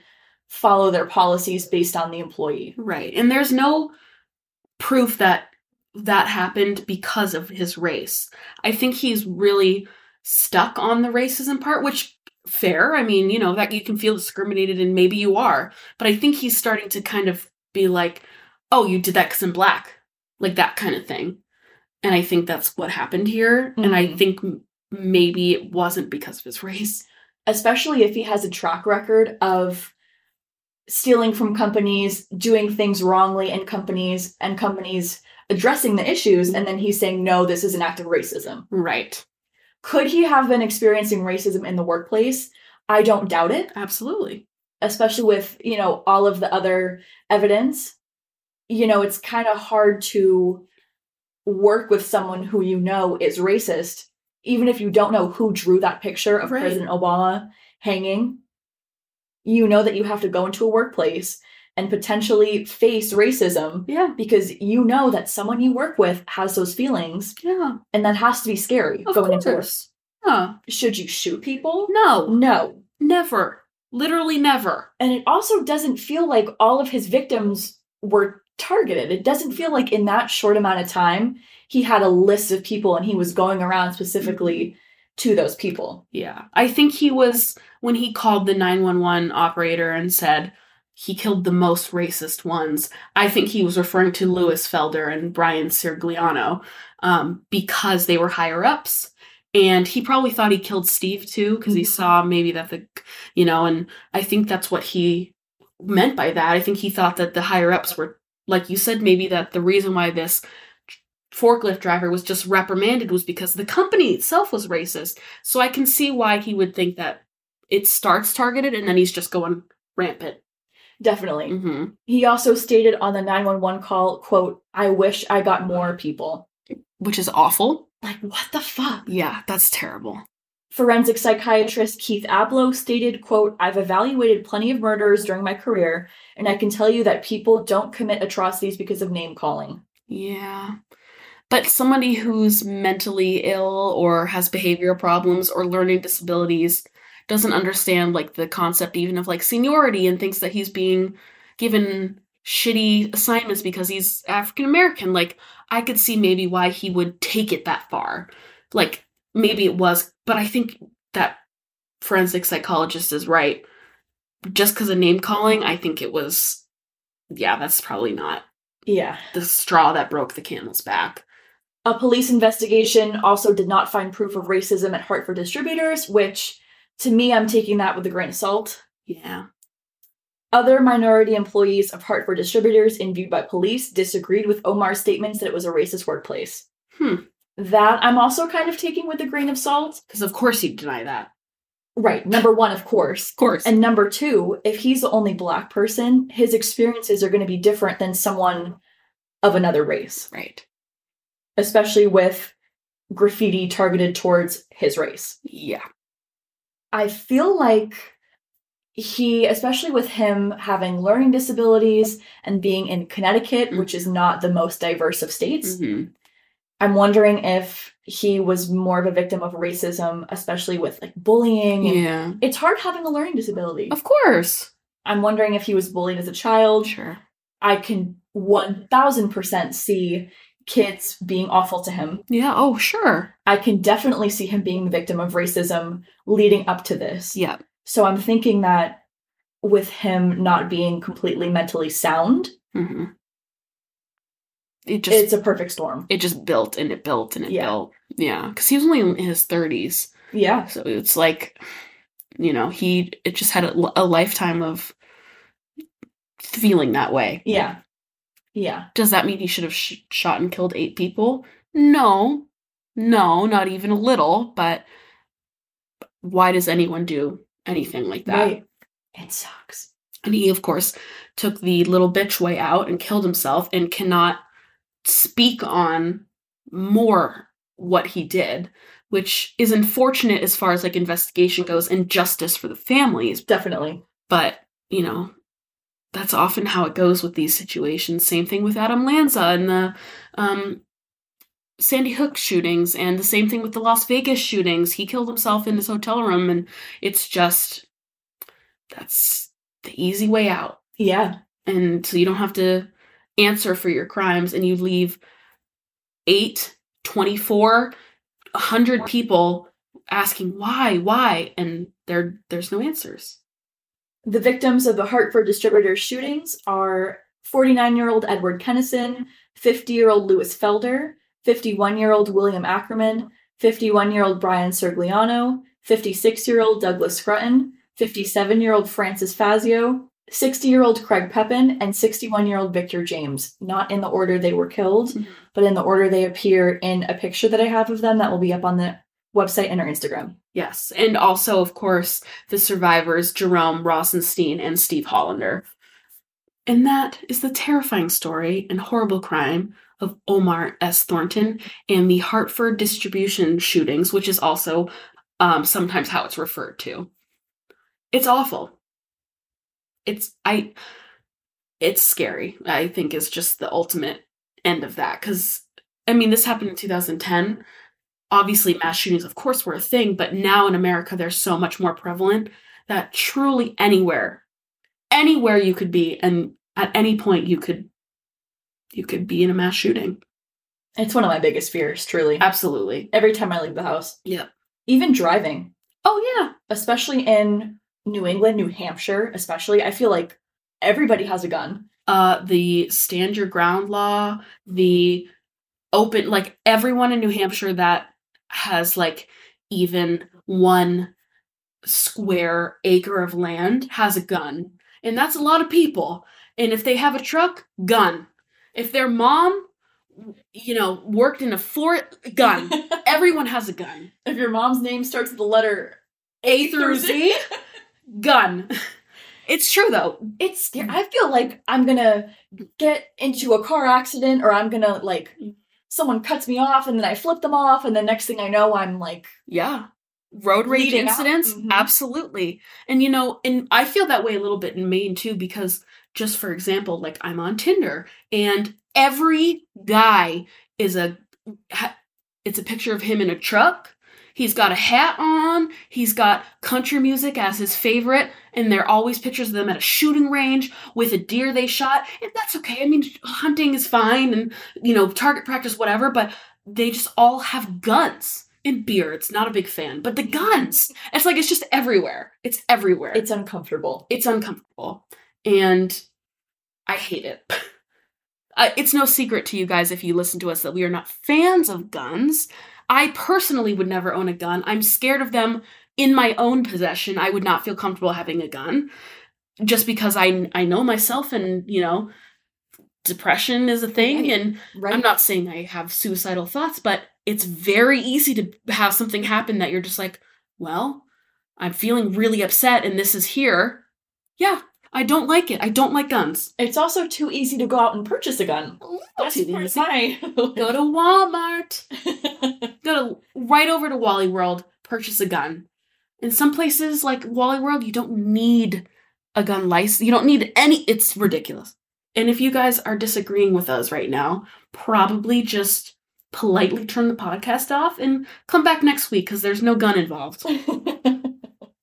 follow their policies based on the employee. Right. And there's no proof that that happened because of his race. I think he's really stuck on the racism part, which fair. I mean, you know, that you can feel discriminated and maybe you are. But I think he's starting to kind of be like, "Oh, you did that cuz I'm black." Like that kind of thing. And I think that's what happened here, and I Mhm. think maybe it wasn't because of his race. especially if he has a track record of stealing from companies, doing things wrongly in companies, and companies addressing the issues, and then he's saying, no, this is an act of racism. Right. Could he have been experiencing racism in the workplace? I don't doubt it, Absolutely. especially with, you know, all of the other evidence. You know, it's kind of hard to work with someone who you know is racist, even if you don't know who drew that picture of Right. President Obama hanging. You know that you have to go into a workplace and potentially face racism Yeah. because you know that someone you work with has those feelings, Yeah. and that has to be scary Of going into work. course. Huh. Should you shoot people? No. No. Never. Literally never. And it also doesn't feel like all of his victims were targeted. It doesn't feel like in that short amount of time he had a list of people and he was going around specifically mm-hmm. To those people. Yeah. I think he was, when he called the 911 operator and said he killed the most racist ones, I think he was referring to Louis Felder and Bryan Cirigliano um, because they were higher ups. And he probably thought he killed Steve too because he Mhm. saw maybe that the, you know, and I think that's what he meant by that. I think he thought that the higher ups were, like you said, maybe that the reason why this forklift driver was just reprimanded was because the company itself was racist. So I can see why he would think that it starts targeted and then he's just going rampant. Definitely. hmm He also stated on the 911 call, quote, I wish I got more people. Which is awful. Like, what the fuck? Yeah, that's terrible. Forensic psychiatrist Keith Ablow stated, quote, I've evaluated plenty of murders during my career, and I can tell you that people don't commit atrocities because of name calling. Yeah. But somebody who's mentally ill or has behavioral problems or learning disabilities doesn't understand like the concept even of like seniority and thinks that he's being given shitty assignments because he's African American. Like I could see maybe why he would take it that far. Like maybe it was, but I think that forensic psychologist is right. Just because of name calling, I think it was, yeah, that's probably not Yeah. the straw that broke the camel's back. A police investigation also did not find proof of racism at Hartford distributors, which to me, I'm taking that with a grain of salt. Yeah. Other minority employees of Hartford distributors interviewed by police disagreed with Omar's statements that it was a racist workplace. Hmm. That I'm also kind of taking with a grain of salt. Because of course he'd deny that. Right. Number one, of course. Of course. And number two, if he's the only black person, his experiences are going to be different than someone of another race, right. Especially with graffiti targeted towards his race. Yeah. I feel like he, especially with him having learning disabilities and being in Connecticut, which is not the most diverse of states, Mhm. I'm wondering if he was more of a victim of racism, especially with like bullying. Yeah. It's hard having a learning disability. Of course. I'm wondering if he was bullied as a child. Sure. I can 1000% see kids being awful to him. Yeah. Oh, sure. I can definitely see him being the victim of racism leading up to this. Yeah. So I'm thinking that with him not being completely mentally sound, hmm It just it's a perfect storm. it just built and it built and it Yeah. built. Yeah. Because he was only in his thirties, Yeah. so it's like, you know, he it just had a, a lifetime of feeling that way. Yeah. Yeah. Does that mean he should have sh- shot and killed eight people? No, no, not even a little. But why does anyone do anything like that? Right. It sucks. And he, of course, took the little bitch way out and killed himself and cannot speak on more what he did, which is unfortunate as far as like investigation goes and justice for the families. Definitely. But, you know, that's often how it goes with these situations. Same thing with Adam Lanza and the um, Sandy Hook shootings, and the same thing with the Las Vegas shootings. He killed himself in his hotel room, and it's just that's the easy way out. Yeah. And so you don't have to answer for your crimes, and you leave 8, 24, 100 people asking why, why, and there there's no answers. The victims of the Hartford distributor shootings are 49 year old Edward Kennison, 50 year old Louis Felder, 51 year old William Ackerman, 51 year old Bryan Cirigliano, 56 year old Douglas Scruton, 57 year old Francis Fazio, 60 year old Craig Pepin, and 61 year old Victor James. Not in the order they were killed, Mhm. but in the order they appear in a picture that I have of them that will be up on the website and our Instagram. Yes, and also, of course, the survivors Jerome Rosenstein and Steve Hollander. And that is the terrifying story and horrible crime of Omar S. Thornton and the Hartford distribution shootings, which is also um, sometimes how it's referred to. It's awful. It's I. It's scary. I think is just the ultimate end of that because I mean this happened in 2010 obviously mass shootings of course were a thing but now in america they're so much more prevalent that truly anywhere anywhere you could be and at any point you could you could be in a mass shooting It's one of my biggest fears, truly. absolutely Every time I leave the house. yeah Even driving. oh yeah especially in New England, New Hampshire, especially, I feel like everybody has a gun. uh the stand your ground law the open like everyone in new hampshire that has like even one square acre of land has a gun and that's a lot of people. And if they have a truck gun. If their mom you know worked in a fort gun. Everyone has a gun. If your mom's name starts with the letter a through z? Gun. It's true though. It's scary. I feel like I'm gonna get into a car accident or I'm gonna like someone cuts me off and then I flip them off and the next thing I know I'm like Yeah. Road rage incidents? Mhm. Absolutely. And you know, and I feel that way a little bit in Maine too, because just for example, like I'm on Tinder and every guy is a it's a picture of him in a truck. He's got a hat on, he's got country music as his favorite, and they're always pictures of them at a shooting range with a deer they shot. And that's okay. I mean, hunting is fine and you know, target practice, whatever, but they just all have guns. and beards, not a big fan. But the guns, it's like it's just everywhere. It's everywhere. It's uncomfortable. it's uncomfortable, and I hate it. Uh, it's no secret to you guys if you listen to us that we are not fans of guns. I personally would never own a gun. I'm scared of them in my own possession. I would not feel comfortable having a gun just because I I know myself and, you know, depression is a thing Right. and Right. I'm not saying I have suicidal thoughts, but it's very easy to have something happen that you're just like, well, I'm feeling really upset and this is here. Yeah, I don't like it. I don't like guns. It's also too easy to go out and purchase a gun. That's too easy. Go to Walmart. Go to right over to Wally World, purchase a gun. In some places like Wally World, you don't need a gun license. You don't need any. It's ridiculous. And if you guys are disagreeing with us right now, probably just politely turn the podcast off and come back next week because there's no gun involved.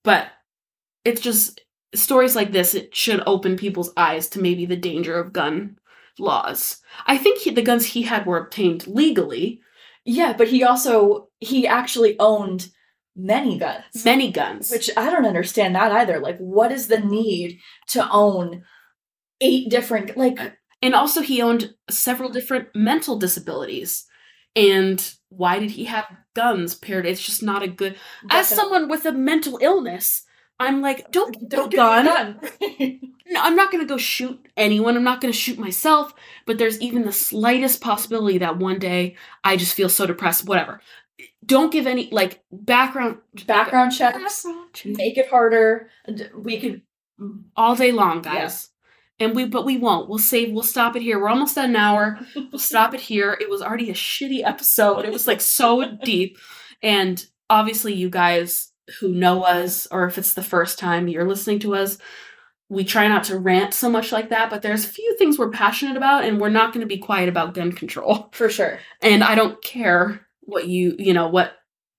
But it's just stories like this. It should open people's eyes to maybe the danger of gun laws. I think he, the guns he had were obtained legally. Yeah, but he also he actually owned many guns. Many guns. Which I don't understand that either. Like, what is the need to own eight different like and also he owned several different mental disabilities. And why did he have guns paired? It's just not a good. As someone with a mental illness, I'm like, don't get don't gun. gun. No, I'm not going to go shoot anyone. I'm not going to shoot myself. But there's even the slightest possibility that one day I just feel so depressed. Whatever. Don't give any like background Background checks. background check. Make it harder. We could mm. all day long, guys. And we, but we won't. We'll save. We'll stop it here. We're almost at an hour. We'll stop it here. It was already a shitty episode. It was like so deep, and obviously, you guys who know us, or if it's the first time you're listening to us, we try not to rant so much like that. But there's a few things we're passionate about, and we're not going to be quiet about gun control. for sure. And I don't care what you, you know, what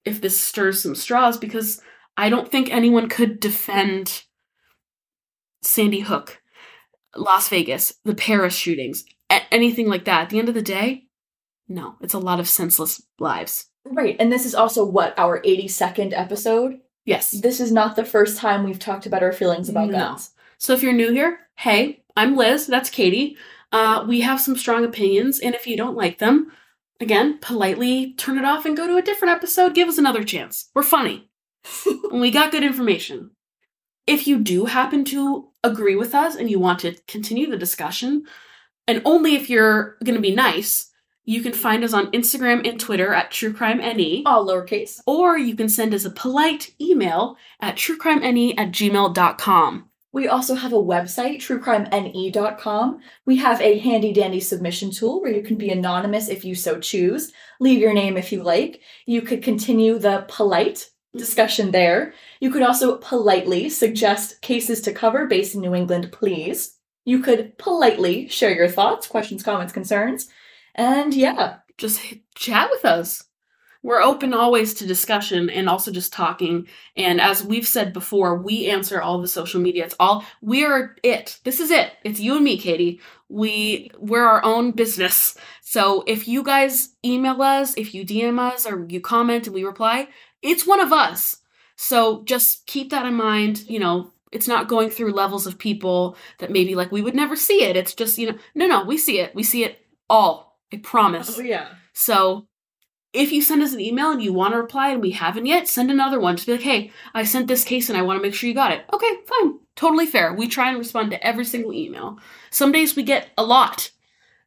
if this stirs some straws because I don't think anyone could defend Sandy Hook, Las Vegas, the Paris shootings, anything like that. At the end of the day, no, it's a lot of senseless lives. Right. And this is also what our 82nd episode. Yes. This is not the first time we've talked about our feelings about No. guns. So if you're new here, hey, I'm Liz. That's Katie. Uh, we have some strong opinions, and if you don't like them, again, politely turn it off and go to a different episode. Give us another chance. We're funny. and we got good information. If you do happen to agree with us and you want to continue the discussion, and only if you're going to be nice, you can find us on Instagram and Twitter at TrueCrimeNE, All lowercase. or you can send us a polite email at truecrimene at gmail.com. We also have a website, truecrimene.com. We have a handy dandy submission tool where you can be anonymous if you so choose. Leave your name if you like. You could continue the polite discussion there. You could also politely suggest cases to cover based in New England, please. You could politely share your thoughts, questions, comments, concerns. And yeah, just chat with us. We're open always to discussion and also just talking. And as we've said before, we answer all the social media. It's all we are it. This is it. It's you and me, Katie. We we're our own business. So if you guys email us, if you DM us or you comment and we reply, it's one of us. So just keep that in mind. You know, it's not going through levels of people that maybe like we would never see it. It's just, you know, no, no, we see it. We see it all. I promise. Oh, yeah. So if you send us an email and you want to reply and we haven't yet, send another one. Just be like, hey, I sent this case and I want to make sure you got it. Okay, fine. Totally fair. We try and respond to every single email. Some days we get a lot.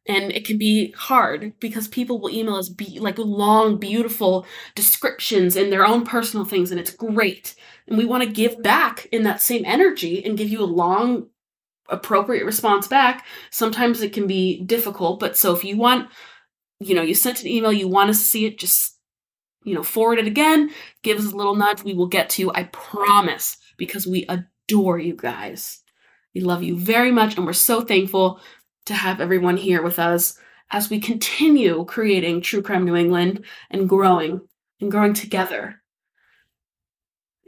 And it can be hard because people will email us be like long, beautiful descriptions and their own personal things, and it's great. And we want to give back in that same energy and give you a long, appropriate response back. Sometimes it can be difficult, but so if you want you know, you sent an email, you want to see it, just, you know, forward it again, give us a little nudge. We will get to you, I promise, because we adore you guys. We love you very much, and we're so thankful to have everyone here with us as we continue creating True Crime New England and growing and growing together.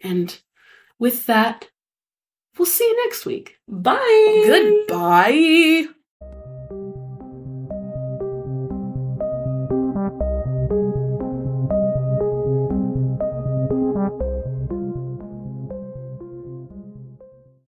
And with that, we'll see you next week. Bye. Goodbye.